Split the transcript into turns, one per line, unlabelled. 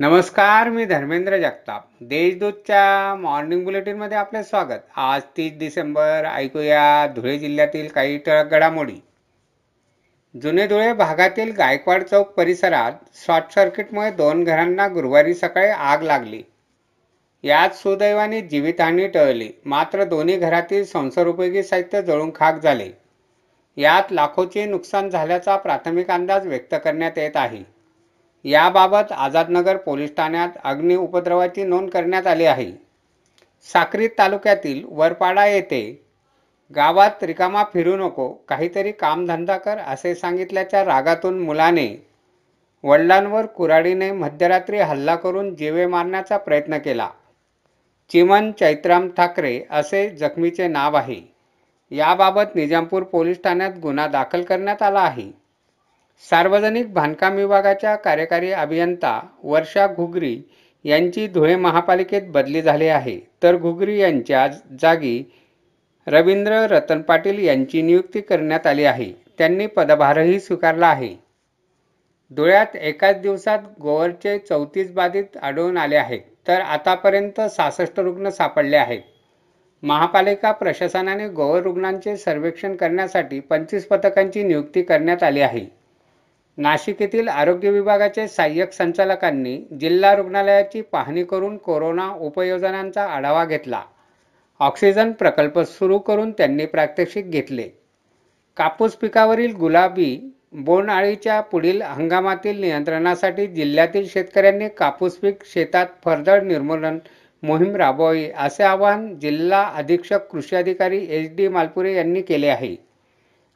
नमस्कार मी धर्मेंद्र जगताप. देशदूतच्या मॉर्निंग बुलेटिनमध्ये आपले स्वागत. आज तीस डिसेंबर ऐकूया धुळे जिल्ह्यातील काही ठळक घडामोडी. जुने धुळे भागातील गायकवाड चौक परिसरात शॉर्ट सर्किटमुळे दोन घरांना गुरुवारी सकाळी आग लागली. यात सुदैवाने जीवितहानी टळली. मात्र दोन्ही घरातील संसारोपयोगी साहित्य जळून खाक झाले. यात लाखोचे नुकसान झाल्याचा प्राथमिक अंदाज व्यक्त करण्यात येत आहे. याबाबत आझादनगर पोलीस ठाण्यात अग्नि उपद्रवाची नोंद करण्यात आली आहे. साक्री तालुक्यातील वरपाडा येथे गावात रिकामा फिरू नको काहीतरी कामधंदा कर असे सांगितल्याच्या रागातून मुलाने वडिलांवर कुऱ्हाडीने मध्यरात्री हल्ला करून जीवे मारण्याचा प्रयत्न केला. चिमन चैत्राम ठाकरे असे जखमीचे नाव आहे. याबाबत निजामपूर पोलीस ठाण्यात गुन्हा दाखल करण्यात आला आहे. सार्वजनिक बांधकाम विभागाच्या कार्यकारी अभियंता वर्षा घुगरी यांची धुळे महापालिकेत बदली झाली आहे. तर घुगरी यांच्या जागी रवींद्र रतन पाटील यांची नियुक्ती करण्यात आली आहे. त्यांनी पदभारही स्वीकारला आहे. धुळ्यात एकाच दिवसात गोवरचे चौतीस बाधित आढळून आले आहेत. तर आतापर्यंत सहासष्ट रुग्ण सापडले आहेत. महापालिका प्रशासनाने गोवर रुग्णांचे सर्वेक्षण करण्यासाठी पंचवीस पथकांची नियुक्ती करण्यात आली आहे. नाशिक येथील आरोग्य विभागाचे सहाय्यक संचालकांनी जिल्हा रुग्णालयाची पाहणी करून कोरोना उपयोजनांचा आढावा घेतला. ऑक्सिजन प्रकल्प सुरू करून त्यांनी प्रात्यक्षिक घेतले. कापूस पिकावरील गुलाबी बोंडअळीच्या पुढील हंगामातील नियंत्रणासाठी जिल्ह्यातील शेतकऱ्यांनी कापूस पीक शेतात फरदळ निर्मूलन मोहीम राबवावी असे आवाहन जिल्हा अधीक्षक कृषी अधिकारी एच डी मालपुरे यांनी केले आहे.